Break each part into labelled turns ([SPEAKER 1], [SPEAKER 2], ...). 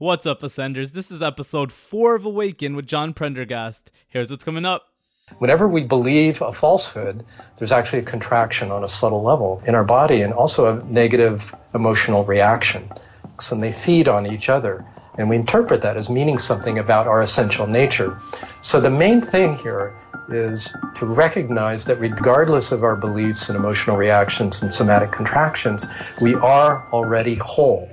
[SPEAKER 1] What's up, Ascenders? This is episode 4 of Awaken with John Prendergast. Here's what's coming up.
[SPEAKER 2] Whenever we believe a falsehood, there's actually a contraction on a subtle level in our body and also a negative emotional reaction. So they feed on each other. And we interpret that as meaning something about our essential nature. So the main thing here is to recognize that regardless of our beliefs and emotional reactions and somatic contractions, we are already whole.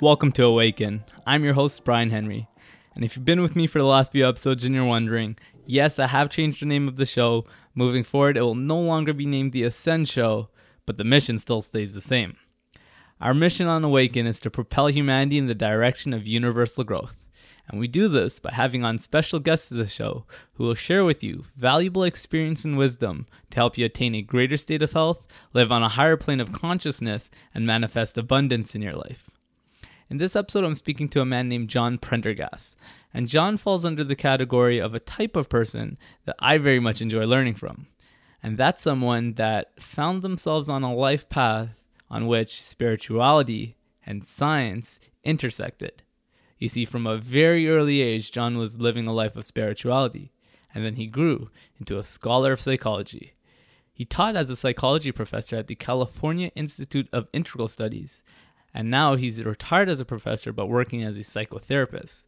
[SPEAKER 1] Welcome to Awaken. I'm your host, Brian Henry. And if you've been with me for the last few episodes and you're wondering, yes, I have changed the name of the show. Moving forward, it will no longer be named The Ascend Show, but the mission still stays the same. Our mission on Awaken is to propel humanity in the direction of universal growth. And we do this by having on special guests of the show who will share with you valuable experience and wisdom to help you attain a greater state of health, live on a higher plane of consciousness, and manifest abundance in your life. In this episode, I'm speaking to a man named John Prendergast, and John falls under the category of a type of person that I very much enjoy learning from. And that's someone that found themselves on a life path on which spirituality and science intersected. You see, from a very early age, John was living a life of spirituality, and then he grew into a scholar of psychology. He taught as a psychology professor at the California Institute of Integral Studies and now he's retired as a professor but working as a psychotherapist.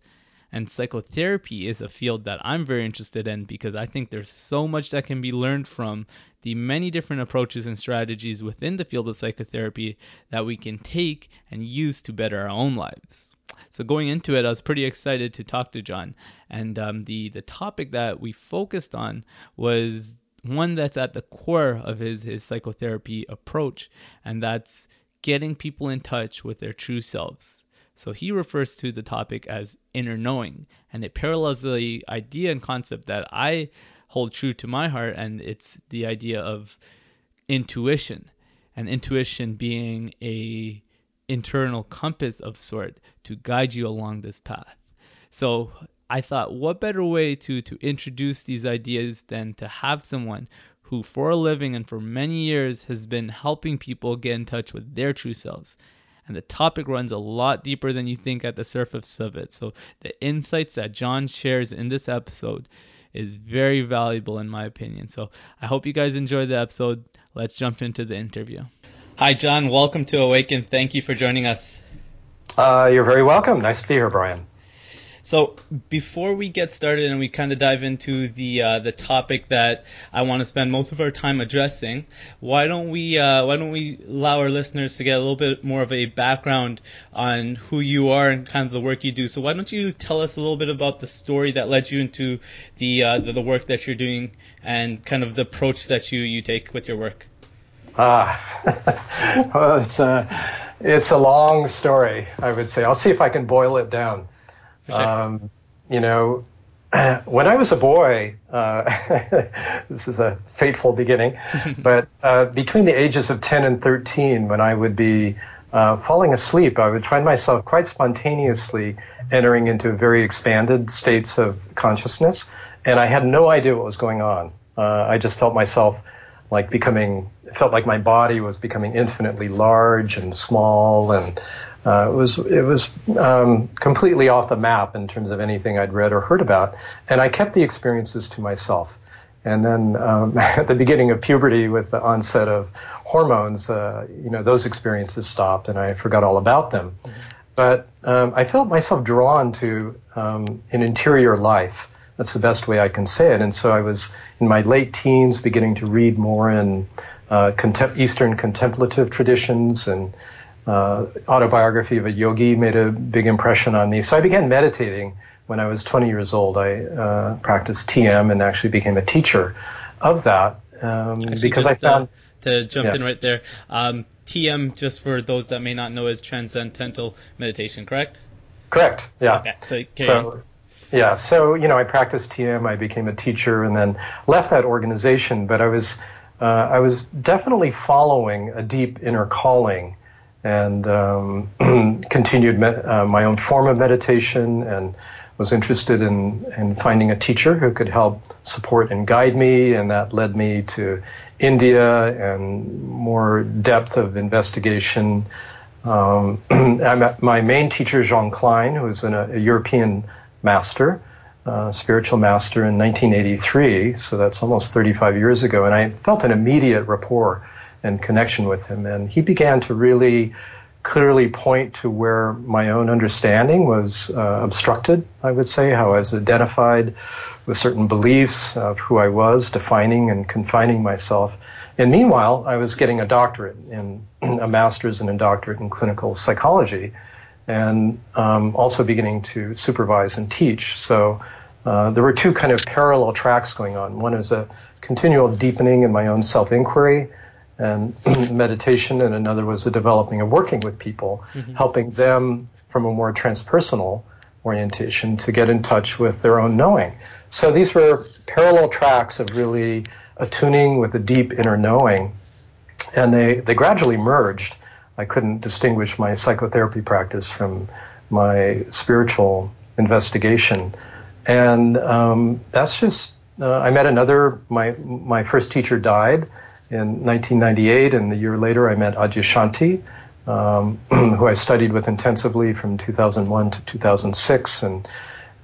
[SPEAKER 1] And psychotherapy is a field that I'm very interested in because I think there's so much that can be learned from the many different approaches and strategies within the field of psychotherapy that we can take and use to better our own lives. So going into it, I was pretty excited to talk to John, and um, the the topic that we focused on was one that's at the core of his his psychotherapy approach, and that's getting people in touch with their true selves. So he refers to the topic as inner knowing, and it parallels the idea and concept that I hold true to my heart, and it's the idea of intuition, and intuition being a internal compass of sort to guide you along this path. So I thought, what better way to to introduce these ideas than to have someone who, for a living and for many years, has been helping people get in touch with their true selves. And the topic runs a lot deeper than you think at the surface of it. So, the insights that John shares in this episode is very valuable, in my opinion. So, I hope you guys enjoy the episode. Let's jump into the interview. Hi, John. Welcome to Awaken. Thank you for joining us.
[SPEAKER 2] Uh, you're very welcome. Nice to be here, Brian.
[SPEAKER 1] So before we get started and we kind of dive into the uh, the topic that I want to spend most of our time addressing, why don't we uh, why don't we allow our listeners to get a little bit more of a background on who you are and kind of the work you do? So why don't you tell us a little bit about the story that led you into the uh, the, the work that you're doing and kind of the approach that you you take with your work?
[SPEAKER 2] Ah, well, it's a it's a long story. I would say I'll see if I can boil it down. Um, you know, when I was a boy, uh, this is a fateful beginning, but uh, between the ages of 10 and 13, when I would be uh, falling asleep, I would find myself quite spontaneously entering into very expanded states of consciousness, and I had no idea what was going on. Uh, I just felt myself like becoming, felt like my body was becoming infinitely large and small and uh, it was it was um, completely off the map in terms of anything I'd read or heard about, and I kept the experiences to myself. And then um, at the beginning of puberty, with the onset of hormones, uh, you know, those experiences stopped, and I forgot all about them. Mm-hmm. But um, I felt myself drawn to um, an interior life. That's the best way I can say it. And so I was in my late teens, beginning to read more in uh, contem- Eastern contemplative traditions and uh, autobiography of a yogi made a big impression on me. So I began meditating when I was 20 years old. I uh, practiced TM and actually became a teacher of that um, because
[SPEAKER 1] just,
[SPEAKER 2] I found. Uh,
[SPEAKER 1] to jump yeah. in right there, um, TM, just for those that may not know, is transcendental meditation, correct?
[SPEAKER 2] Correct. Yeah.
[SPEAKER 1] Okay. So,
[SPEAKER 2] so yeah. So you know, I practiced TM. I became a teacher, and then left that organization. But I was uh, I was definitely following a deep inner calling and um, continued uh, my own form of meditation and was interested in, in finding a teacher who could help support and guide me, and that led me to India and more depth of investigation. Um, my main teacher, Jean Klein, who was an, a European master, uh, spiritual master in 1983, so that's almost 35 years ago, and I felt an immediate rapport and connection with him. And he began to really clearly point to where my own understanding was uh, obstructed, I would say, how I was identified with certain beliefs of who I was, defining and confining myself. And meanwhile, I was getting a doctorate in a master's and a doctorate in clinical psychology, and um, also beginning to supervise and teach. So uh, there were two kind of parallel tracks going on. One is a continual deepening in my own self inquiry and meditation, and another was the developing of working with people, mm-hmm. helping them from a more transpersonal orientation to get in touch with their own knowing. So these were parallel tracks of really attuning with a deep inner knowing, and they, they gradually merged. I couldn't distinguish my psychotherapy practice from my spiritual investigation. And um, that's just, uh, I met another, my, my first teacher died in 1998, and the year later I met Adyashanti, um, who I studied with intensively from 2001 to 2006, and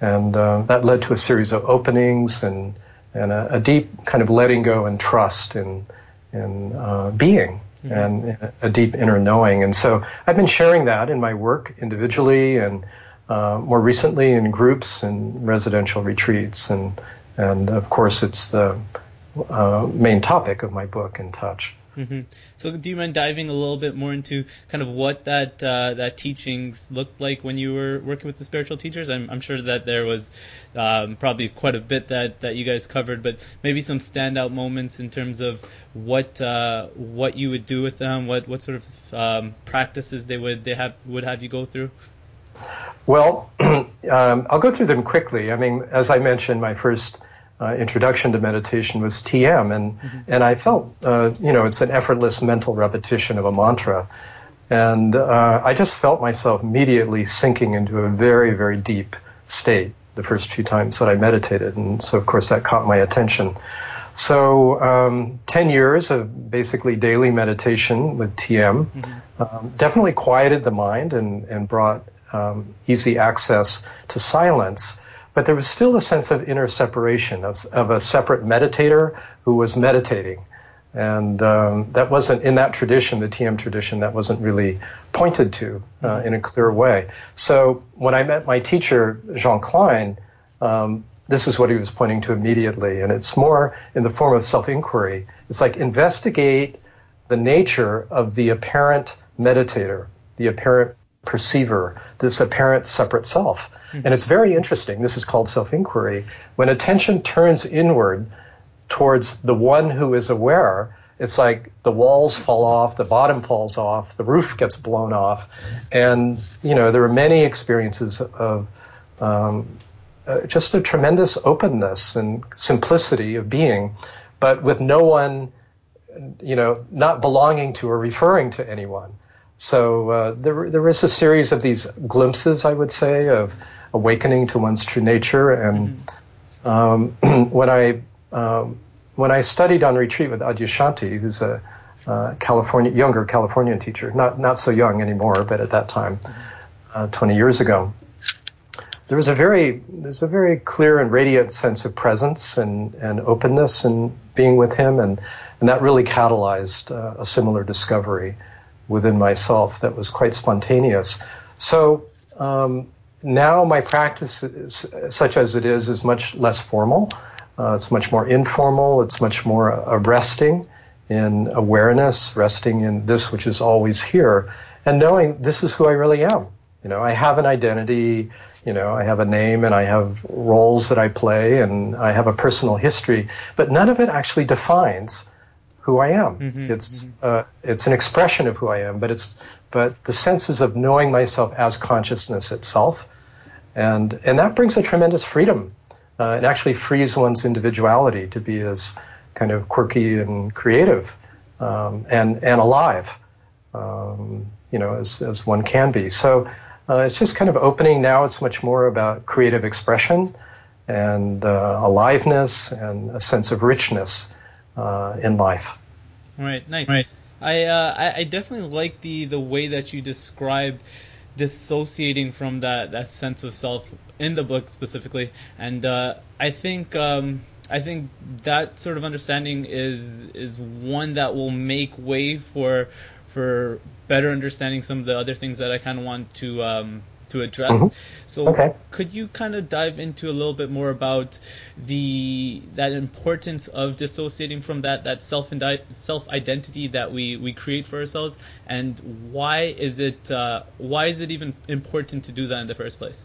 [SPEAKER 2] and uh, that led to a series of openings and and a, a deep kind of letting go and trust in in uh, being mm-hmm. and a deep inner knowing. And so I've been sharing that in my work individually and uh, more recently in groups and residential retreats, and and of course it's the uh, main topic of my book, In Touch.
[SPEAKER 1] Mm-hmm. So, do you mind diving a little bit more into kind of what that uh, that teachings looked like when you were working with the spiritual teachers? I'm, I'm sure that there was um, probably quite a bit that, that you guys covered, but maybe some standout moments in terms of what uh, what you would do with them, what what sort of um, practices they would they have would have you go through.
[SPEAKER 2] Well, um, I'll go through them quickly. I mean, as I mentioned, my first uh, introduction to meditation was TM, and mm-hmm. and I felt uh, you know it's an effortless mental repetition of a mantra, and uh, I just felt myself immediately sinking into a very very deep state the first few times that I meditated, and so of course that caught my attention. So um, ten years of basically daily meditation with TM mm-hmm. um, definitely quieted the mind and and brought um, easy access to silence but there was still a sense of inner separation of, of a separate meditator who was meditating. And um, that wasn't in that tradition, the TM tradition, that wasn't really pointed to uh, in a clear way. So when I met my teacher, Jean Klein, um, this is what he was pointing to immediately. And it's more in the form of self inquiry. It's like investigate the nature of the apparent meditator, the apparent perceiver, this apparent separate self. Mm-hmm. And it's very interesting. This is called self inquiry. When attention turns inward towards the one who is aware, it's like the walls fall off, the bottom falls off, the roof gets blown off. And, you know, there are many experiences of um, uh, just a tremendous openness and simplicity of being, but with no one, you know, not belonging to or referring to anyone. So uh, there, there is a series of these glimpses, I would say, of awakening to one's true nature. And mm-hmm. um, when I um, when I studied on retreat with Adyashanti, who's a uh, California younger Californian teacher, not not so young anymore, but at that time, uh, 20 years ago, there was a very there's a very clear and radiant sense of presence and and openness and being with him, and and that really catalyzed uh, a similar discovery within myself that was quite spontaneous. So um, now my practice, is, such as it is, is much less formal. Uh, it's much more informal. It's much more a resting in awareness, resting in this which is always here, and knowing this is who I really am. You know, I have an identity. You know, I have a name and I have roles that I play and I have a personal history, but none of it actually defines who I am. Mm-hmm, it's mm-hmm. Uh, it's an expression of who I am, but it's but the senses of knowing myself as consciousness itself, and and that brings a tremendous freedom. Uh, it actually frees one's individuality to be as kind of quirky and creative um, and and alive, um, you know, as as one can be. So. uh, it's just kind of opening now. It's much more about creative expression and uh, aliveness and a sense of richness uh, in life.
[SPEAKER 1] Right, nice. Right. I, uh, I, I definitely like the the way that you describe dissociating from that that sense of self in the book specifically, and uh, I think. Um, I think that sort of understanding is is one that will make way for for better understanding some of the other things that I kind of want to um, to address. Mm-hmm. So okay. could you kind of dive into a little bit more about the that importance of dissociating from that that self self identity that we we create for ourselves and why is it uh, why is it even important to do that in the first place?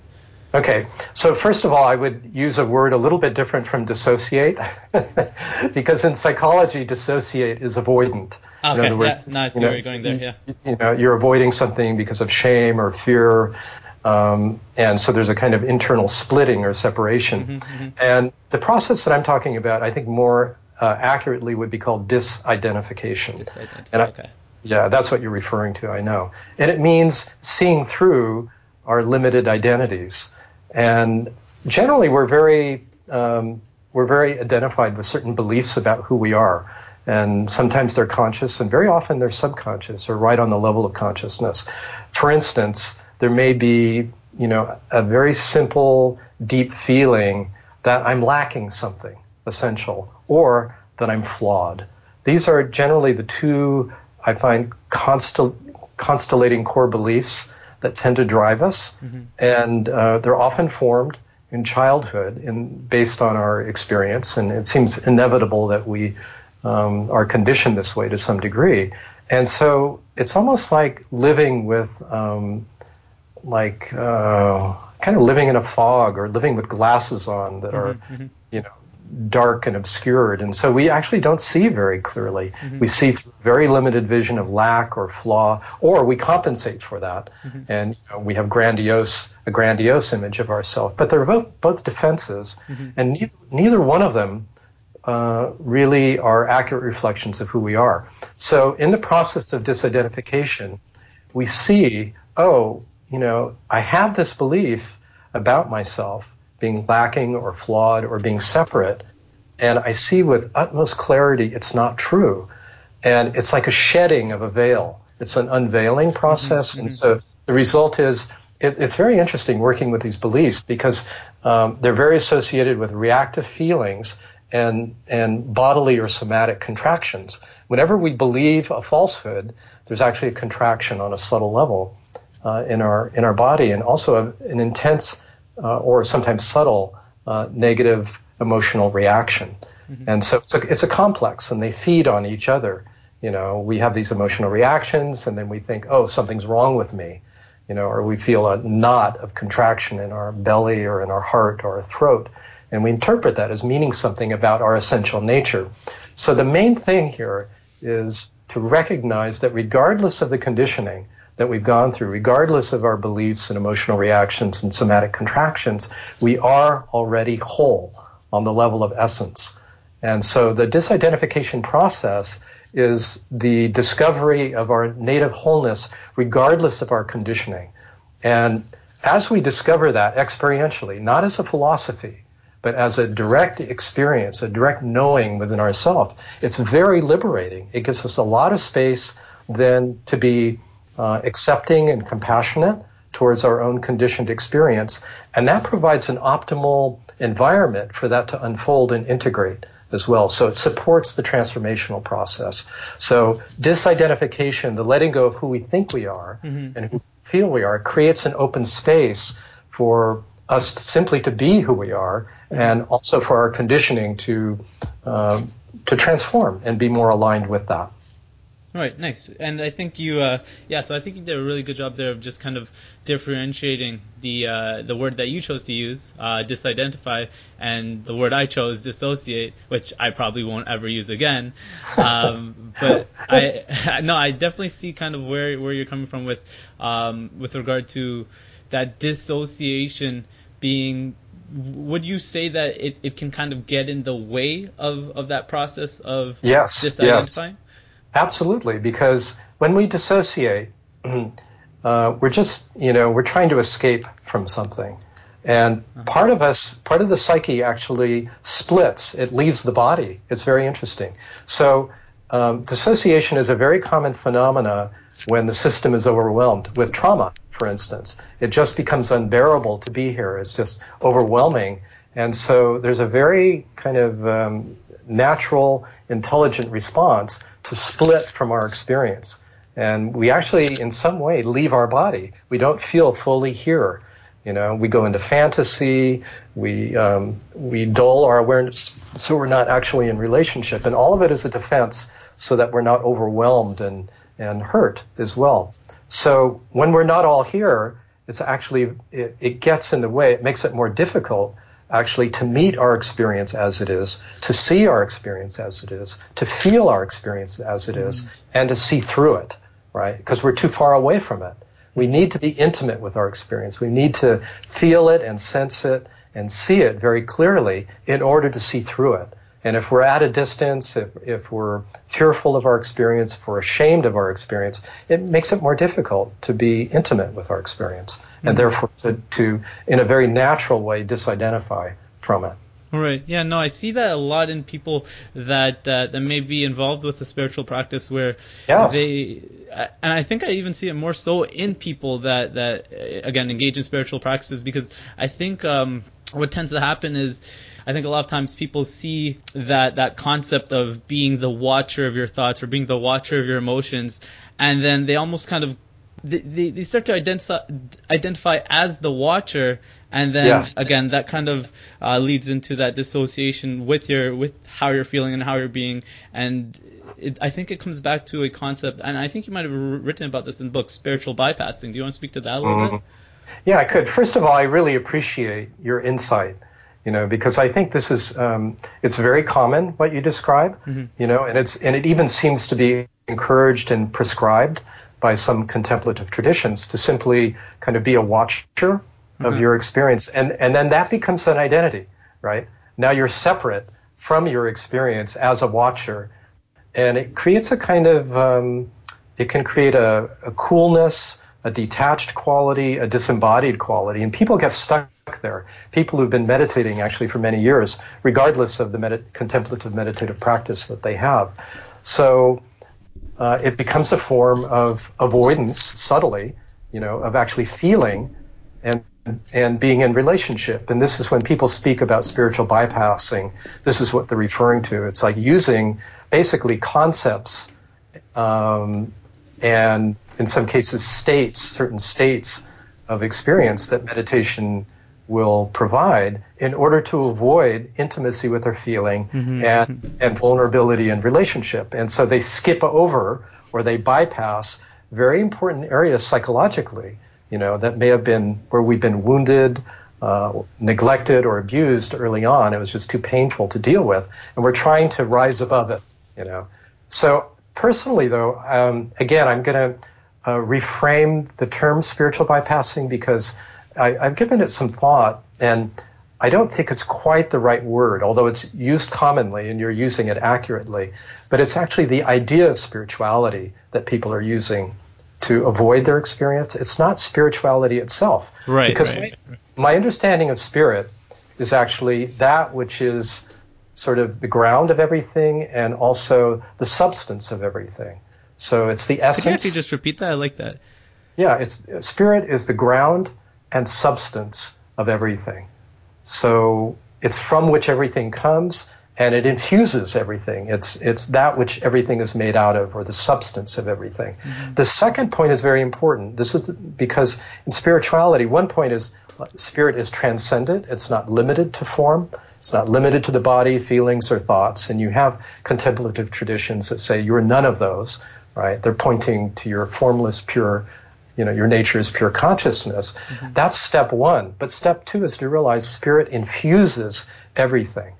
[SPEAKER 2] Okay, so first of all, I would use a word a little bit different from dissociate, because in psychology, dissociate is avoidant.
[SPEAKER 1] Okay, in words, yeah, nice. You know, you're going there. Yeah.
[SPEAKER 2] You know, you're avoiding something because of shame or fear, um, and so there's a kind of internal splitting or separation. Mm-hmm, mm-hmm. And the process that I'm talking about, I think more uh, accurately would be called disidentification.
[SPEAKER 1] Disidentification. And I, okay.
[SPEAKER 2] Yeah, that's what you're referring to. I know, and it means seeing through our limited identities. And generally, we're very um, we're very identified with certain beliefs about who we are. And sometimes they're conscious, and very often they're subconscious or right on the level of consciousness. For instance, there may be, you know, a very simple, deep feeling that I'm lacking something essential or that I'm flawed. These are generally the two I find constel- constellating core beliefs that tend to drive us, mm-hmm. and uh, they're often formed in childhood and based on our experience. And it seems inevitable that we um, are conditioned this way to some degree. And so it's almost like living with, um, like, uh, kind of living in a fog or living with glasses on that mm-hmm, are, mm-hmm. you know, dark and obscured. And so we actually don't see very clearly. Mm-hmm. We see through very limited vision of lack or flaw, or we compensate for that. Mm-hmm. And you know, we have grandiose, a grandiose image of ourselves. But they're both, both defenses, mm-hmm. and neither, neither, one of them uh, really are accurate reflections of who we are. So in the process of disidentification, we see, oh, you know, I have this belief about myself being lacking or flawed or being separate. And I see with utmost clarity it's not true. And it's like a shedding of a veil. It's an unveiling process. Mm-hmm. And so the result is it, it's very interesting working with these beliefs because um, they're very associated with reactive feelings and, and bodily or somatic contractions. Whenever we believe a falsehood, there's actually a contraction on a subtle level uh, in our in our body, and also a, an intense uh, or sometimes subtle uh, negative emotional reaction. Mm-hmm. And so it's a, it's a complex, and they feed on each other. You know, we have these emotional reactions, and then we think, oh, something's wrong with me. You know, or we feel a knot of contraction in our belly or in our heart or our throat, and we interpret that as meaning something about our essential nature. So the main thing here is to recognize that regardless of the conditioning, that we've gone through, regardless of our beliefs and emotional reactions and somatic contractions, we are already whole on the level of essence. And so the disidentification process is the discovery of our native wholeness regardless of our conditioning. And as we discover that experientially, not as a philosophy, but as a direct experience, a direct knowing within ourselves, it's very liberating. It gives us a lot of space then to be uh, accepting and compassionate towards our own conditioned experience. And that provides an optimal environment for that to unfold and integrate as well. So it supports the transformational process. So disidentification, the letting go of who we think we are mm-hmm. and who we feel we are, creates an open space for us simply to be who we are and also for our conditioning to uh, to transform and be more aligned with that.
[SPEAKER 1] Right, nice. And I think you, uh, yeah, so I think you did a really good job there of just kind of differentiating the uh, the word that you chose to use, uh, disidentify, and the word I chose, dissociate, which I probably won't ever use again. Um, but I, no, I definitely see kind of where where you're coming from with um, with regard to that dissociation being would you say that it, it can kind of get in the way of, of that process of
[SPEAKER 2] yes, disidentifying? Yes.
[SPEAKER 1] Mm-hmm.
[SPEAKER 2] Absolutely, because when we dissociate, uh, we're just, you know, we're trying to escape from something. And uh-huh. part of us, part of the psyche actually splits. It leaves the body. It's very interesting. So um, dissociation is a very common phenomena when the system is overwhelmed with trauma, for instance. It just becomes unbearable to be here. It's just overwhelming. And so there's a very kind of um, natural, intelligent response to split from our experience. And we actually, in some way, leave our body. We don't feel fully here. You know, we go into fantasy, we um, we dull our awareness, so we're not actually in relationship, and all of it is a defense so that we're not overwhelmed and and hurt as well. So when we're not all here, it's actually it, it gets in the way. It makes it more difficult actually to meet our experience as it is, to see our experience as it is, to feel our experience as it is, mm-hmm. and to see through it, right? Because we're too far away from it. We need to be intimate with our experience. We need to feel it and sense it and see it very clearly in order to see through it. And if we're at a distance, if, if we're fearful of our experience, if we're ashamed of our experience, it makes it more difficult to be intimate with our experience mm-hmm. and therefore to, to, in a very natural way, disidentify from it.
[SPEAKER 1] Right. Yeah. No, I see that a lot in people that uh, that may be involved with the spiritual practice, where yes. they, and I think I even see it more so in people that that uh, again engage in spiritual practices because I think um, what tends to happen is I think a lot of times people see that that concept of being the watcher of your thoughts or being the watcher of your emotions, and then they almost kind of they, they start to identify identify as the watcher and then yes. again that kind of uh, leads into that dissociation with your with how you're feeling and how you're being and it, I think it comes back to a concept and I think you might have written about this in the book spiritual bypassing do you want to speak to that a little mm-hmm. bit
[SPEAKER 2] yeah I could first of all I really appreciate your insight you know, because I think this is um, it's very common what you describe, mm-hmm. you know, and it's and it even seems to be encouraged and prescribed by some contemplative traditions to simply kind of be a watcher mm-hmm. of your experience, and and then that becomes an identity, right? Now you're separate from your experience as a watcher, and it creates a kind of um, it can create a, a coolness, a detached quality, a disembodied quality, and people get stuck there. People who've been meditating actually for many years, regardless of the med- contemplative meditative practice that they have. So uh, it becomes a form of avoidance, subtly, you know, of actually feeling and and being in relationship. And this is when people speak about spiritual bypassing. This is what they're referring to. It's like using basically concepts um, and in some cases states, certain states of experience that meditation will provide in order to avoid intimacy with their feeling mm-hmm. and, and vulnerability in relationship. And so they skip over or they bypass very important areas psychologically, you know, that may have been where we've been wounded, uh, neglected, or abused early on. It was just too painful to deal with. And we're trying to rise above it, you know. So personally, though, um, again, I'm going to uh, reframe the term spiritual bypassing because I, I've given it some thought, and I don't think it's quite the right word, although it's used commonly and you're using it accurately. But it's actually the idea of spirituality that people are using to avoid their experience. It's not spirituality itself.
[SPEAKER 1] Right.
[SPEAKER 2] Because
[SPEAKER 1] right.
[SPEAKER 2] My, my understanding of spirit is actually that which is sort of the ground of everything and also the substance of everything. So it's the essence. Could
[SPEAKER 1] you actually just repeat that? I like that.
[SPEAKER 2] Yeah, it's spirit is the ground and substance of everything. So it's from which everything comes and it infuses everything. It's, it's that which everything is made out of or the substance of everything. Mm-hmm. The second point is very important. This is because in spirituality, one point is spirit is transcendent. It's not limited to form. It's not limited to the body, feelings, or thoughts. And you have contemplative traditions that say you're none of those, right? They're pointing to your formless, pure you know, your nature is pure consciousness. Mm-hmm. That's step one. But step two is to realize spirit infuses everything.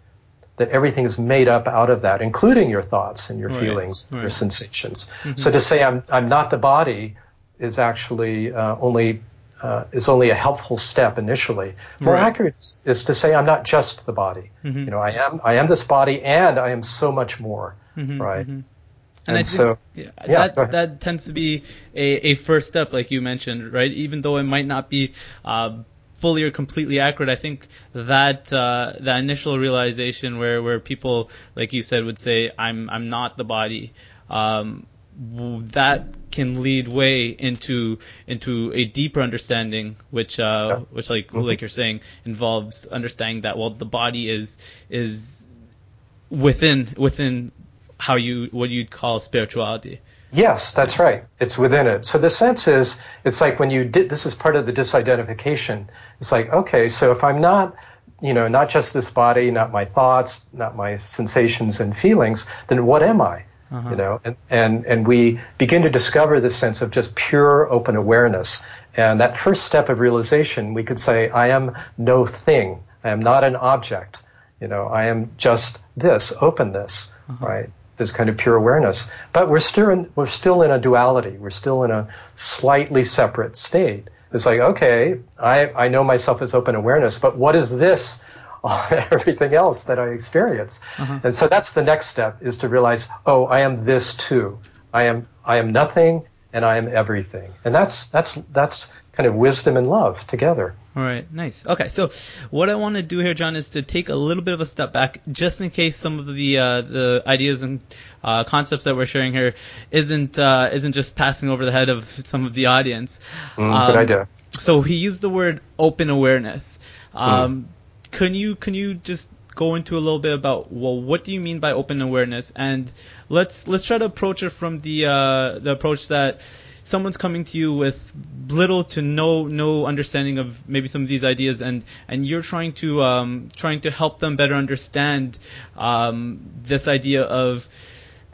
[SPEAKER 2] That everything is made up out of that, including your thoughts and your right. feelings, right. your sensations. Mm-hmm. So to say I'm I'm not the body is actually uh, only uh, is only a helpful step initially. More right. accurate is to say I'm not just the body. Mm-hmm. You know, I am I am this body and I am so much more. Mm-hmm. Right.
[SPEAKER 1] And, and I so, think yeah, that that tends to be a, a first step, like you mentioned, right? Even though it might not be uh, fully or completely accurate, I think that uh, that initial realization where where people, like you said, would say, "I'm I'm not the body." Um, that can lead way into into a deeper understanding, which uh, yeah. which like mm-hmm. like you're saying involves understanding that well the body is is within within how you what you'd call spirituality.
[SPEAKER 2] Yes, that's right. It's within it. So the sense is, it's like when you did. This is part of the disidentification. It's like okay, so if I'm not you know, not just this body, not my thoughts, not my sensations and feelings, then what am I? uh-huh. you know, and, and, and we begin to discover this sense of just pure open awareness. And that first step of realization, we could say, I am no thing. I am not an object. You know, I am just this, openness, uh-huh. right? This kind of pure awareness. But we're still in, we're still in a duality. We're still in a slightly separate state. It's like, okay, I, I know myself as open awareness, but what is this everything else that I experience. Uh-huh. And so that's the next step is to realize, oh, I am this too. I am I am nothing and I am everything. And that's that's that's kind of wisdom and love together.
[SPEAKER 1] All right, nice. Okay, so what I want to do here, John, is to take a little bit of a step back, just in case some of the uh, the ideas and uh, concepts that we're sharing here isn't uh, isn't just passing over the head of some of the audience.
[SPEAKER 2] Mm, um, good idea.
[SPEAKER 1] So he used the word open awareness. Um, mm can you can you just go into a little bit about well what do you mean by open awareness? And let's let's try to approach it from the uh, the approach that someone's coming to you with little to no no understanding of maybe some of these ideas and and you're trying to um, trying to help them better understand um, this idea of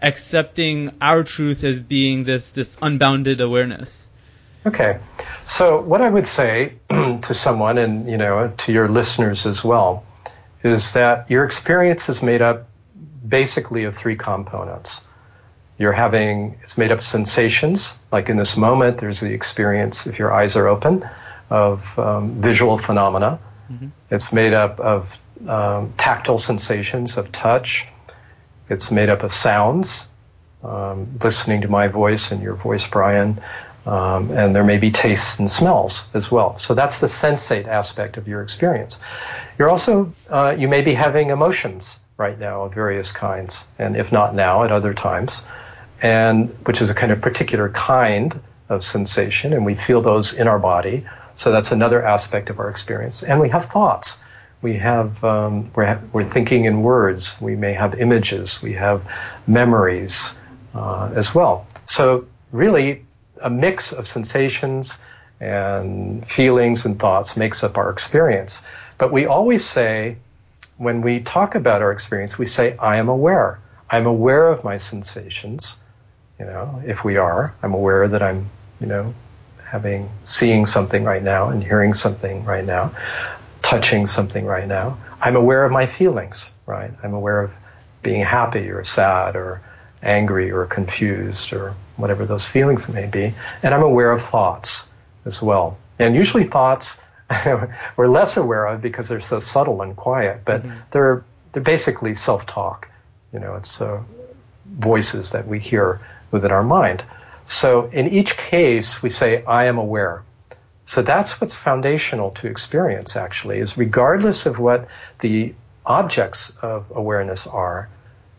[SPEAKER 1] accepting our truth as being this this unbounded awareness.
[SPEAKER 2] Okay. So what I would say to someone, and you know, to your listeners as well, is that your experience is made up basically of three components. You're having it's made up of sensations, like in this moment, there's the experience if your eyes are open of um, visual phenomena. Mm-hmm. It's made up of um, tactile sensations of touch. It's made up of sounds, um, listening to my voice and your voice, Brian. Um, and there may be tastes and smells as well. So that's the sensate aspect of your experience. You're also, uh, you may be having emotions right now of various kinds, and if not now, at other times, and which is a kind of particular kind of sensation, and we feel those in our body. So that's another aspect of our experience. And we have thoughts. We have, um, we're, we're thinking in words. We may have images. We have memories uh, as well. So really, a mix of sensations and feelings and thoughts makes up our experience. But we always say, when we talk about our experience, we say, I am aware. I'm aware of my sensations. You know, if we are, I'm aware that I'm, you know, having, seeing something right now and hearing something right now, touching something right now. I'm aware of my feelings, right? I'm aware of being happy or sad or angry or confused or whatever those feelings may be. And I'm aware of thoughts as well. And usually thoughts we're less aware of because they're so subtle and quiet, but mm-hmm. they're they're basically self-talk. You know, it's uh, voices that we hear within our mind. So in each case, we say, "I am aware." So that's what's foundational to experience. Actually, is regardless of what the objects of awareness are,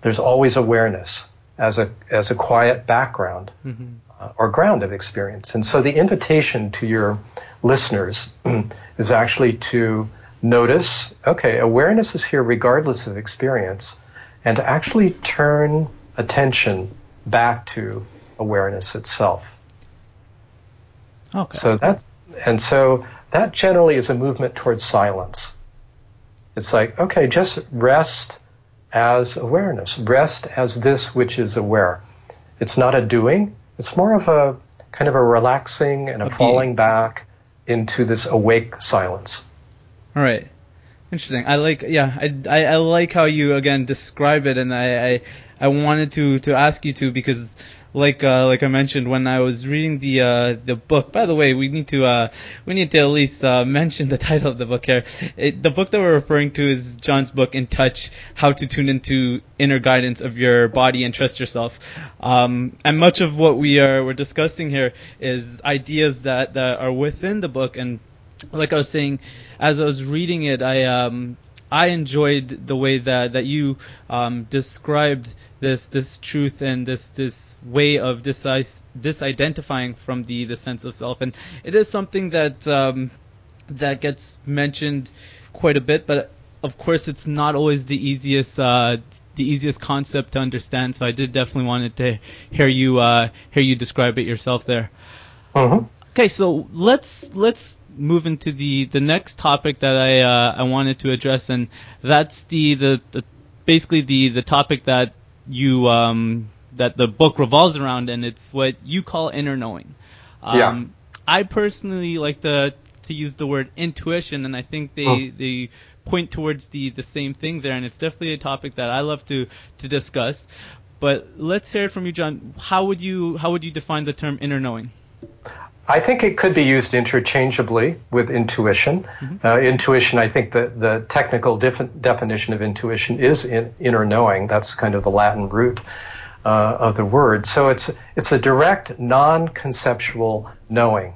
[SPEAKER 2] there's always awareness as a as a quiet background mm-hmm. uh, or ground of experience. And so the invitation to your listeners is actually to notice, okay, awareness is here regardless of experience, and to actually turn attention back to awareness itself.
[SPEAKER 1] Okay.
[SPEAKER 2] So that and so that generally is a movement towards silence. It's like, okay, just rest as awareness. Rest as this which is aware. It's not a doing, it's more of a kind of a relaxing and a, a falling back into this awake silence.
[SPEAKER 1] All right. Interesting. I like, yeah, I, I, I, like how you again describe it, and I, I, I wanted to to ask you to because like uh, like I mentioned when I was reading the uh, the book. By the way, we need to uh, we need to at least uh, mention the title of the book here. It, the book that we're referring to is John's book, In Touch: How to Tune into Inner Guidance of Your Body and Trust Yourself. Um, and much of what we are we're discussing here is ideas that that are within the book. And like I was saying, as I was reading it, I um, I enjoyed the way that that you um, described this this truth and this this way of dis- disidentifying from the the sense of self, and it is something that um, that gets mentioned quite a bit, but of course it's not always the easiest. Uh, the easiest concept to understand, so I did definitely wanted to hear you uh, hear you describe it yourself there.
[SPEAKER 2] Mm-hmm.
[SPEAKER 1] Okay, so let's let's move into the the next topic that I uh, I wanted to address, and that's the, the, the basically the the topic that you um, that the book revolves around, and it's what you call inner knowing.
[SPEAKER 2] Um, yeah.
[SPEAKER 1] I personally like to to use the word intuition, and I think they oh. they point towards the the same thing there, and it's definitely a topic that I love to to discuss. But let's hear it from you, John. How would you how would you define the term inner knowing?
[SPEAKER 2] I think it could be used interchangeably with intuition. Mm-hmm. Uh, intuition, I think the, the technical def- definition of intuition is in, inner knowing. That's kind of the Latin root uh, of the word. So it's, it's a direct, non conceptual knowing.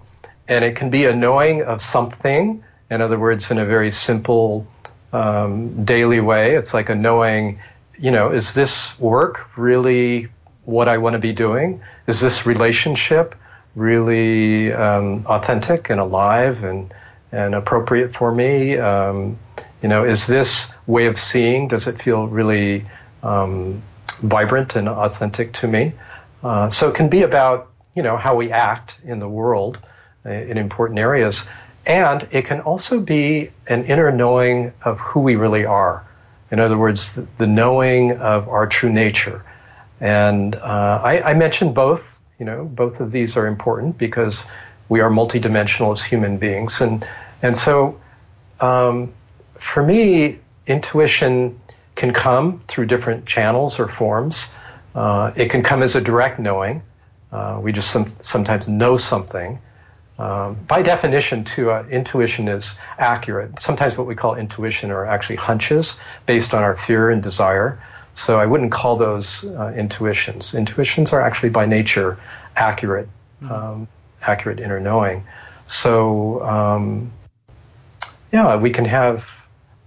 [SPEAKER 2] And it can be a knowing of something, in other words, in a very simple um, daily way. It's like a knowing, you know, is this work really what I want to be doing? Is this relationship? Really um, authentic and alive and and appropriate for me? Um, you know, is this way of seeing? Does it feel really um, vibrant and authentic to me? Uh, so it can be about you know how we act in the world uh, in important areas, and it can also be an inner knowing of who we really are. In other words, the, the knowing of our true nature. And uh, I, I mentioned both you know, both of these are important because we are multidimensional as human beings, and and so um, for me, intuition can come through different channels or forms. Uh, it can come as a direct knowing. Uh, we just some, sometimes know something. Um, by definition, too, uh, intuition is accurate. Sometimes what we call intuition are actually hunches based on our fear and desire. So I wouldn't call those uh, intuitions. Intuitions are actually by nature accurate, mm-hmm. um, accurate inner knowing. So um, yeah, we can have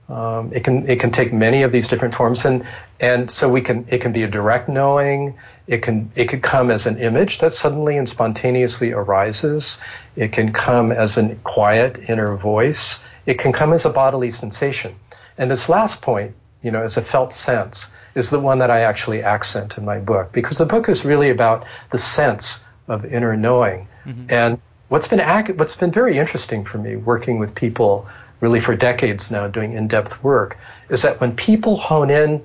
[SPEAKER 2] um, it can it can take many of these different forms, and and so we can it can be a direct knowing. It can it could come as an image that suddenly and spontaneously arises. It can come as a quiet inner voice. It can come as a bodily sensation. And this last point, you know, as a felt sense is the one that I actually accent in my book because the book is really about the sense of inner knowing. Mm-hmm. And what's been ac- what's been very interesting for me working with people really for decades now doing in-depth work is that when people hone in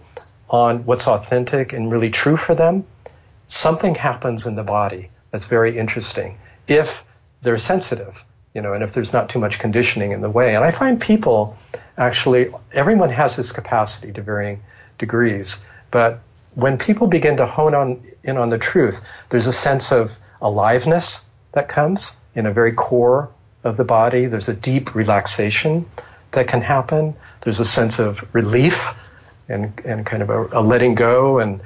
[SPEAKER 2] on what's authentic and really true for them, something happens in the body that's very interesting if they're sensitive, you know, and if there's not too much conditioning in the way. And I find people actually everyone has this capacity to varying degrees. But when people begin to hone on in on the truth, there's a sense of aliveness that comes in a very core of the body. There's a deep relaxation that can happen. There's a sense of relief and, and kind of a, a letting go and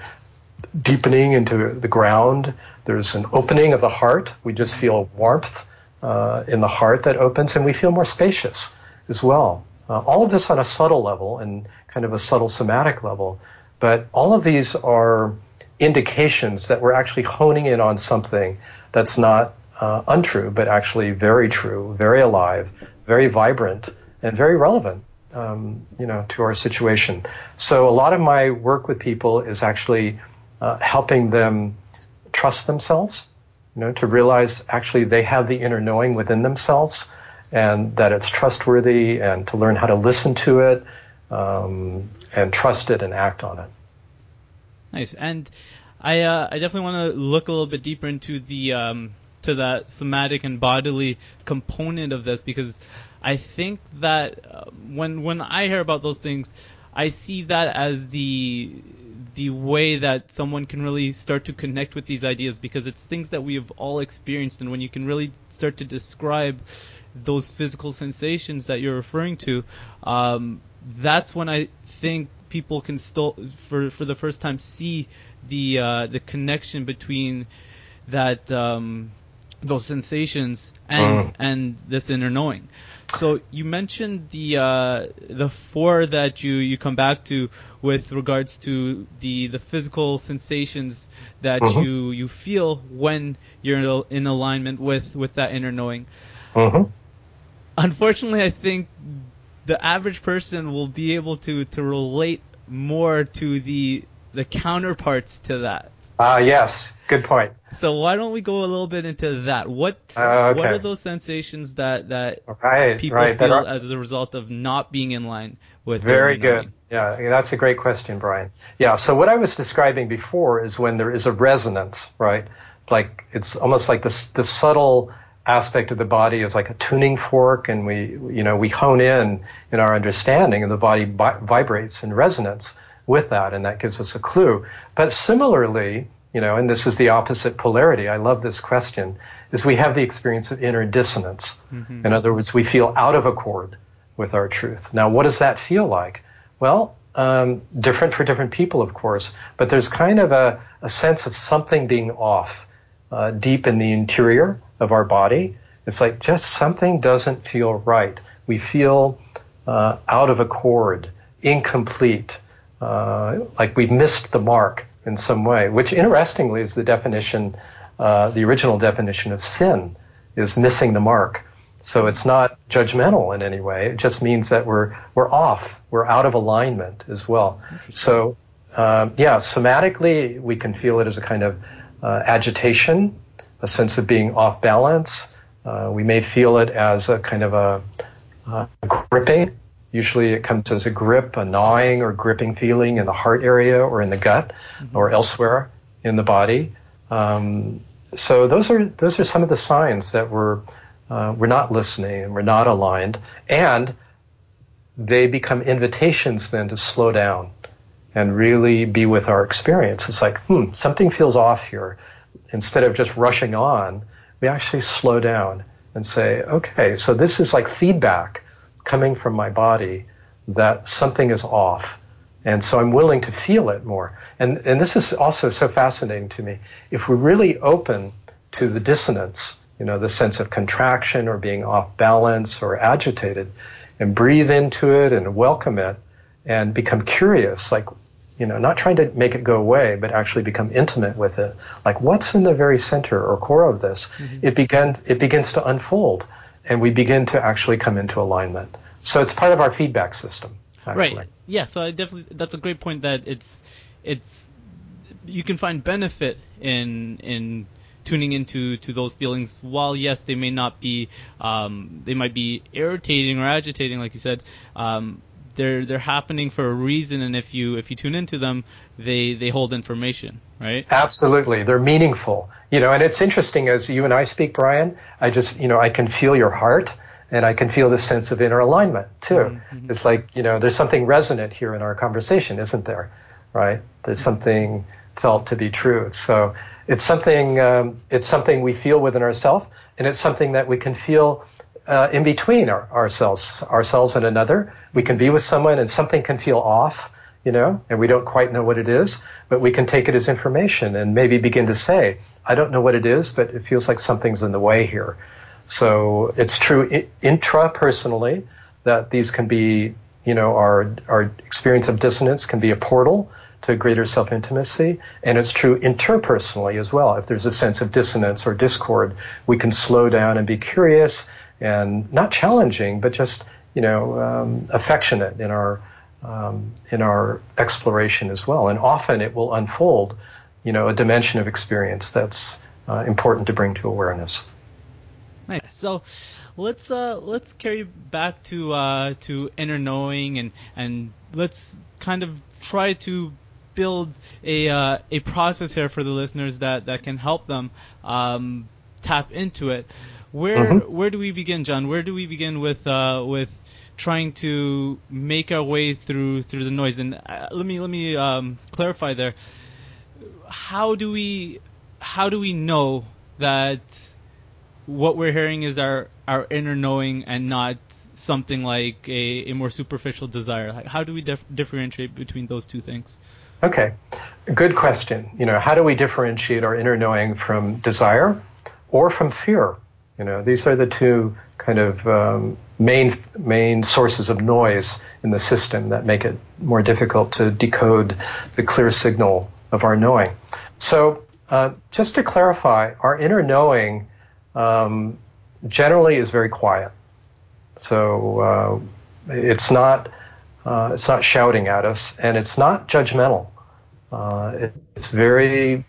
[SPEAKER 2] deepening into the ground. There's an opening of the heart. We just feel warmth uh, in the heart that opens, and we feel more spacious as well. Uh, all of this on a subtle level and kind of a subtle somatic level. But all of these are indications that we're actually honing in on something that's not uh, untrue, but actually very true, very alive, very vibrant, and very relevant, um, you know, to our situation. So a lot of my work with people is actually uh, helping them trust themselves, you know, to realize actually they have the inner knowing within themselves and that it's trustworthy and to learn how to listen to it um, and trust it and act on it.
[SPEAKER 1] Nice. And I uh, I definitely want to look a little bit deeper into the um, to that somatic and bodily component of this because I think that uh, when when I hear about those things, I see that as the the way that someone can really start to connect with these ideas because it's things that we have all experienced and when you can really start to describe those physical sensations that you're referring to um, that's when I think people can still for for the first time see the uh, the connection between that um, those sensations and mm. and this inner knowing. So you mentioned the uh, the four that you, you come back to with regards to the, the physical sensations that mm-hmm. you you feel when you're in alignment with, with that inner knowing. Mm-hmm. Unfortunately, I think the average person will be able to, to relate more to the the counterparts to that.
[SPEAKER 2] Ah, uh, yes, good point.
[SPEAKER 1] So why don't we go a little bit into that? What uh, okay. what are those sensations that that right, people right, feel are... as a result of not being in line with?
[SPEAKER 2] Very good. Yeah, that's a great question, Brian. Yeah. So what I was describing before is when there is a resonance, right? It's like it's almost like this the subtle aspect of the body is like a tuning fork, and we you know we hone in in our understanding, and the body bi- vibrates in resonance with that, and that gives us a clue. But similarly, you know, and this is the opposite polarity. I love this question. Is we have the experience of inner dissonance. Mm-hmm. In other words, we feel out of accord with our truth. Now, what does that feel like? Well, um, different for different people, of course, but there's kind of a, a sense of something being off uh, deep in the interior of our body. It's like just something doesn't feel right. We feel uh, out of accord, incomplete, uh, like we've missed the mark in some way, which interestingly is the definition, uh, the original definition of sin is missing the mark. So it's not judgmental in any way. It just means that we're we're off. We're out of alignment as well. So um, yeah, somatically we can feel it as a kind of uh, agitation, a sense of being off balance. Uh, we may feel it as a kind of a, uh, gripping Usually it comes as a grip, a gnawing or gripping feeling in the heart area or in the gut mm-hmm. or elsewhere in the body. Um, so those are those are some of the signs that we're uh, we're not listening and we're not aligned, and they become invitations then to slow down and really be with our experience. It's like, hmm, something feels off here. Instead of just rushing on, we actually slow down and say, okay, so this is like feedback coming from my body that something is off. And so I'm willing to feel it more. And, and this is also so fascinating to me. If we're really open to the dissonance, you know, the sense of contraction or being off balance or agitated, and breathe into it and welcome it and become curious, like, you know, not trying to make it go away, but actually become intimate with it. Like, what's in the very center or core of this? Mm-hmm. It begins, it begins to unfold and we begin to actually come into alignment. So it's part of our feedback system. Actually.
[SPEAKER 1] Right. Yeah. So I definitely that's a great point that it's it's you can find benefit in in tuning into to those feelings while yes they may not be um, they might be irritating or agitating like you said um, they're they're happening for a reason and if you if you tune into them they they hold information right
[SPEAKER 2] absolutely they're meaningful you know, and it's interesting as you and I speak, Brian, I just, you know, I can feel your heart and I can feel this sense of inner alignment too. Mm-hmm. It's like, you know, there's something resonant here in our conversation, isn't there? Right? There's something felt to be true. So it's something, um, it's something we feel within ourselves and it's something that we can feel uh, in between our, ourselves, ourselves and another. We can be with someone and something can feel off, you know, and we don't quite know what it is, but we can take it as information and maybe begin to say, I don't know what it is, but it feels like something's in the way here. So it's true intrapersonally that these can be, you know, our, our experience of dissonance can be a portal to greater self intimacy. And it's true interpersonally as well. If there's a sense of dissonance or discord, we can slow down and be curious and not challenging, but just, you know, um, affectionate in our, um, in our exploration as well. And often it will unfold you know, a dimension of experience that's uh, important to bring to awareness.
[SPEAKER 1] Nice. So let's uh, let's carry back to uh, to inner knowing and and let's kind of try to build a uh, a process here for the listeners that that can help them um, tap into it. Where mm-hmm. where do we begin, John? Where do we begin with uh, with trying to make our way through through the noise? And uh, let me let me um, clarify there. How do we how do we know that what we're hearing is our our inner knowing and not something like a, a more superficial desire? Like how do we dif- differentiate between those two things?
[SPEAKER 2] Okay, good question. You know, how do we differentiate our inner knowing from desire or from fear? You know, these are the two kind of um, main main sources of noise in the system that make it more difficult to decode the clear signal of our knowing. So, uh, just to clarify, our inner knowing um, generally is very quiet. So uh, it's not uh, it's not shouting at us, and it's not judgmental. Uh, it, it's very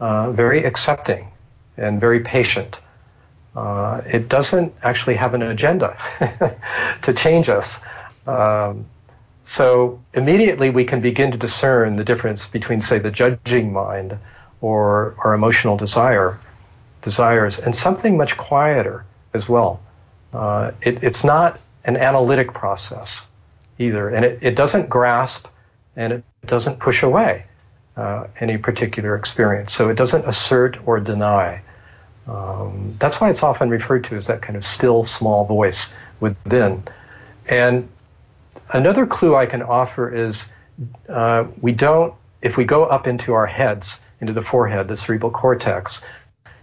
[SPEAKER 2] uh, very accepting and very patient. Uh, it doesn't actually have an agenda to change us. Um, so immediately we can begin to discern the difference between, say, the judging mind or our emotional desire desires, and something much quieter as well. Uh, it, it's not an analytic process either, and it, it doesn't grasp and it doesn't push away uh, any particular experience. So it doesn't assert or deny. Um, that's why it's often referred to as that kind of still small voice within. And another clue I can offer is uh, we don't, if we go up into our heads, into the forehead, the cerebral cortex,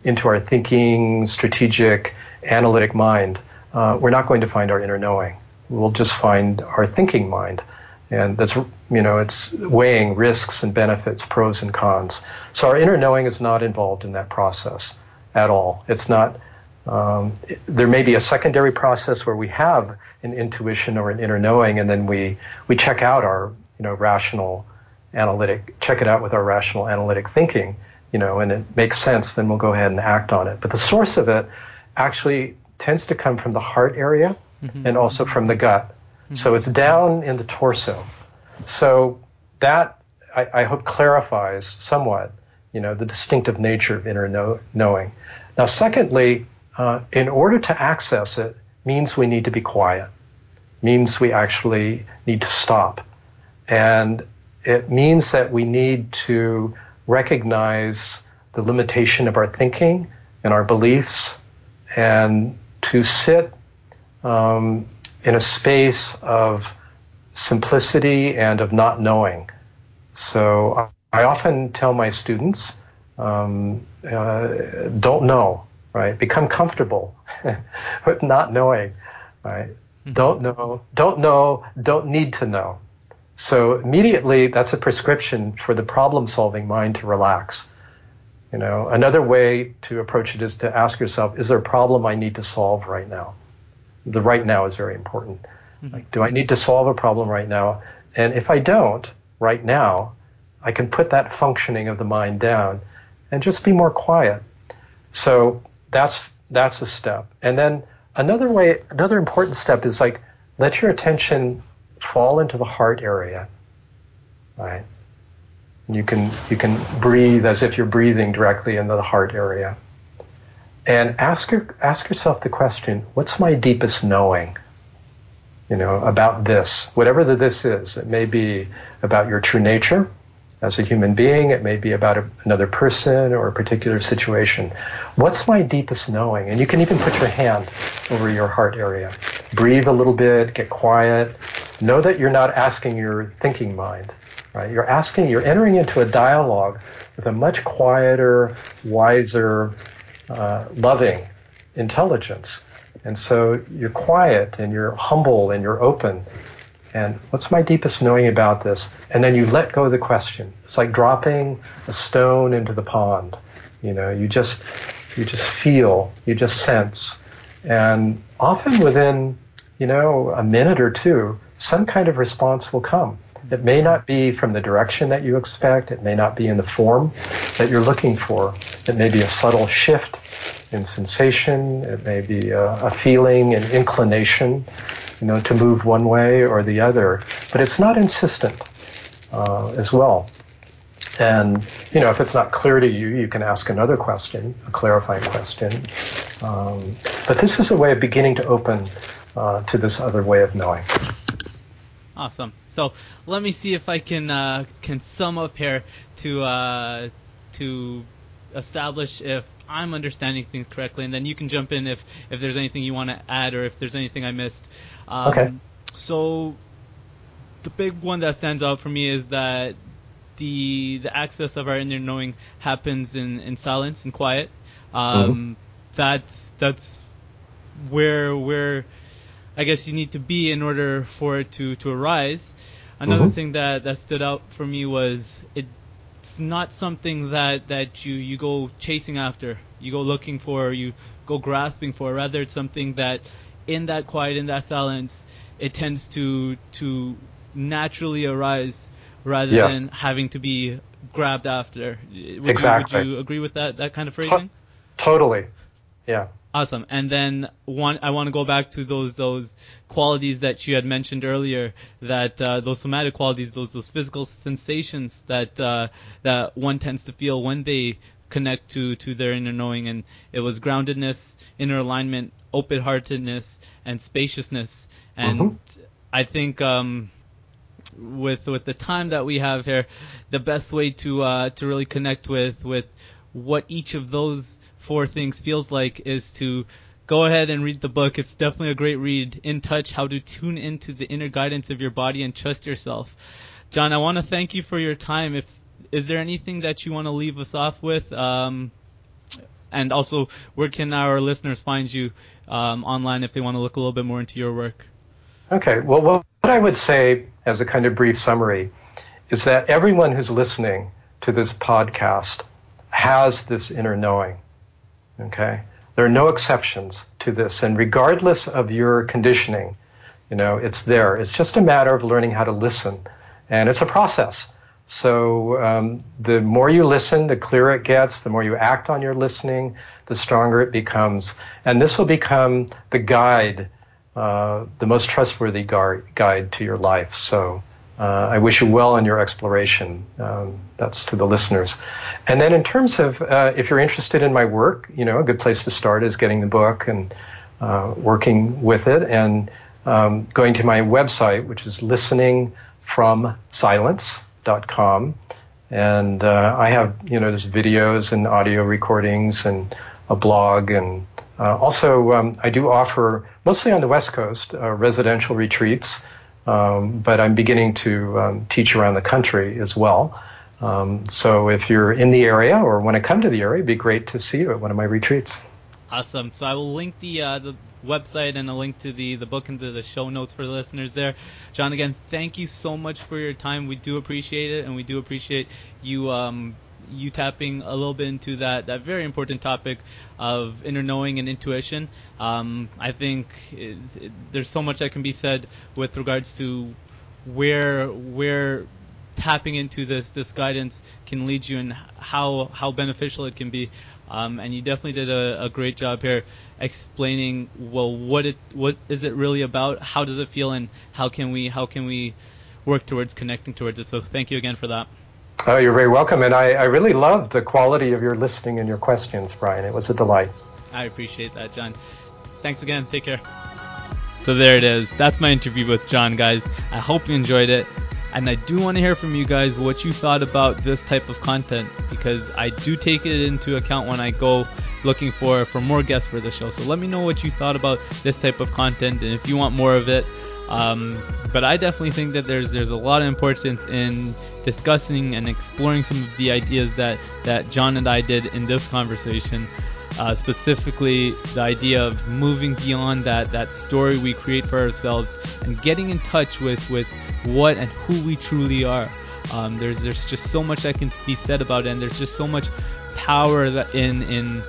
[SPEAKER 2] into our thinking, strategic, analytic mind, uh, we're not going to find our inner knowing. We'll just find our thinking mind. And that's, you know, it's weighing risks and benefits, pros and cons. So our inner knowing is not involved in that process at all. It's not, um, it, there may be a secondary process where we have an intuition or an inner knowing, and then we, we check out our, you know, rational analytic, check it out with our rational analytic thinking you know, and it makes sense, then we'll go ahead and act on it. But the source of it actually tends to come from the heart area mm-hmm. and also from the gut. Mm-hmm. So it's down in the torso. So that I, I, hope clarifies somewhat, you know, the distinctive nature of inner know, knowing. Now, secondly, uh, in order to access it, means we need to be quiet. Means we actually need to stop, and it means that we need to recognize the limitation of our thinking and our beliefs and to sit um, in a space of simplicity and of not knowing. So I often tell my students, um, uh, don't know, right? Become comfortable with not knowing, right? Mm-hmm. Don't know, don't know, don't need to know. So immediately, that's a prescription for the problem-solving mind to relax. You know, another way to approach it is to ask yourself, is there a problem I need to solve right now? The right now is very important. Mm-hmm. Like, do I need to solve a problem right now? And if I don't right now, I can put that functioning of the mind down and just be more quiet. So that's that's a step. And then another way, another important step is like let your attention fall into the heart area, right? You can you can breathe as if you're breathing directly into the heart area, and ask your, ask yourself the question: What's my deepest knowing? You know about this, whatever the this is. It may be about your true nature as a human being. It may be about a, another person or a particular situation. What's my deepest knowing? And you can even put your hand over your heart area. Breathe a little bit, get quiet, know that you're not asking your thinking mind, right? You're asking, you're entering into a dialogue with a much quieter, wiser, uh, loving intelligence. And so you're quiet and you're humble and you're open. And what's my deepest knowing about this? And then you let go of the question. It's like dropping a stone into the pond. You know, you just you just feel, you just sense. And often within, you know, a minute or two, some kind of response will come. It may not be from the direction that you expect. It may not be in the form that you're looking for. It may be a subtle shift in sensation. It may be a, a feeling, an inclination, you know, to move one way or the other. But it's not insistent uh, as well. And, you know, if it's not clear to you, you can ask another question, a clarifying question. Um, but this is a way of beginning to open uh, to this other way of knowing.
[SPEAKER 1] Awesome. So let me see if I can uh, can sum up here to uh, to establish if I'm understanding things correctly, and then you can jump in if if there's anything you want to add or if there's anything I missed.
[SPEAKER 2] Um, okay.
[SPEAKER 1] So the big one that stands out for me is that the the access of our inner knowing happens in, in silence and quiet. Um, mm-hmm. That's that's where where I guess you need to be in order for it to, to arise. Another mm-hmm. thing that, that stood out for me was it's not something that, that you, you go chasing after, you go looking for, you go grasping for. Rather, it's something that in that quiet, in that silence, it tends to to naturally arise rather yes. than having to be grabbed after. Would
[SPEAKER 2] exactly.
[SPEAKER 1] You, would you agree with that that kind of phrasing?
[SPEAKER 2] Totally. Yeah.
[SPEAKER 1] Awesome. And then one, I want to go back to those those qualities that you had mentioned earlier. That uh, those somatic qualities, those those physical sensations that uh, that one tends to feel when they connect to to their inner knowing. And it was groundedness, inner alignment, open-heartedness, and spaciousness. And mm-hmm. I think. Um, with with the time that we have here, the best way to uh, to really connect with with what each of those four things feels like is to go ahead and read the book. It's definitely a great read. In Touch How to Tune into the Inner Guidance of Your Body and Trust Yourself. John, I want to thank you for your time. If is there anything that you want to leave us off with? Um, and also, where can our listeners find you um, online if they want to look a little bit more into your work?
[SPEAKER 2] Okay. Well, what I would say as a kind of brief summary is that everyone who's listening to this podcast has this inner knowing. Okay? There are no exceptions to this. And regardless of your conditioning, you know, it's there. It's just a matter of learning how to listen. And it's a process. So um, the more you listen, the clearer it gets. The more you act on your listening, the stronger it becomes. And this will become the guide, uh, the most trustworthy gar- guide to your life. So I wish you well in your exploration. Um, that's to the listeners. And then in terms of uh, if you're interested in my work, you know, a good place to start is getting the book and uh, working with it and um, going to my website, which is listeningfromsilence.com. And uh, I have, you know, there's videos and audio recordings and a blog and uh, also, um, I do offer mostly on the West Coast uh, residential retreats um, but I'm beginning to um, teach around the country as well. Um, so if you're in the area or want to come to the area, it'd be great to see you at one of my retreats.
[SPEAKER 1] Awesome. So I will link the uh, the website and a link to the the book into the show notes for the listeners there. John, again, thank you so much for your time. We do appreciate it, and we do appreciate you um, you tapping a little bit into that that very important topic of inner knowing and intuition. Um, I think it, it, there's so much that can be said with regards to where where tapping into this this guidance can lead you and how how beneficial it can be. Um, and you definitely did a, a, great job here explaining well what it what is it really about, how does it feel, and how can we how can we work towards connecting towards it. So thank you again for that.
[SPEAKER 2] Oh, you're very welcome. And I, I really loved the quality of your listening and your questions, Brian. It was a delight.
[SPEAKER 1] I appreciate that, John. Thanks again. Take care. So there it is. That's my interview with John, guys. I hope you enjoyed it. And I do want to hear from you guys what you thought about this type of content because I do take it into account when I go looking for for more guests for the show. So let me know what you thought about this type of content and if you want more of it. Um, but I definitely think that there's there's a lot of importance in discussing and exploring some of the ideas that that John and I did in this conversation. Uh, specifically, the idea of moving beyond that that story we create for ourselves and getting in touch with with what and who we truly are. Um, there's there's just so much that can be said about it, and there's just so much power in in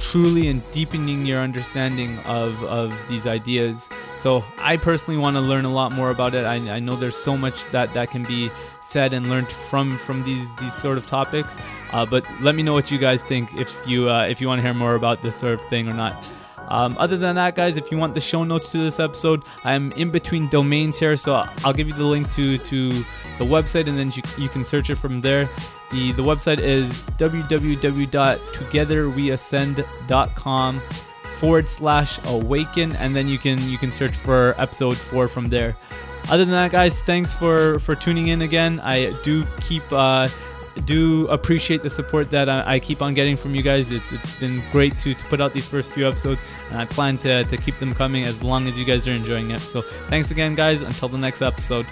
[SPEAKER 1] truly in deepening your understanding of of these ideas so I personally want to learn a lot more about it. I, I know there's so much that, that can be said and learned from from these these sort of topics. Uh, but let me know what you guys think if you uh, if you want to hear more about this sort of thing or not. Um, other than that, guys, if you want the show notes to this episode, I'm in between domains here, so I'll give you the link to to the website, and then you, you can search it from there. The the website is www.togetherweascend.com forward slash awaken, and then you can you can search for episode four from there. Other than that, guys, thanks for for tuning in again. I do keep. Uh, do appreciate the support that I, I, keep on getting from you guys. It's it's been great to, to put out these first few episodes, and I plan to, to keep them coming as long as you guys are enjoying it. So thanks again, guys. Until the next episode.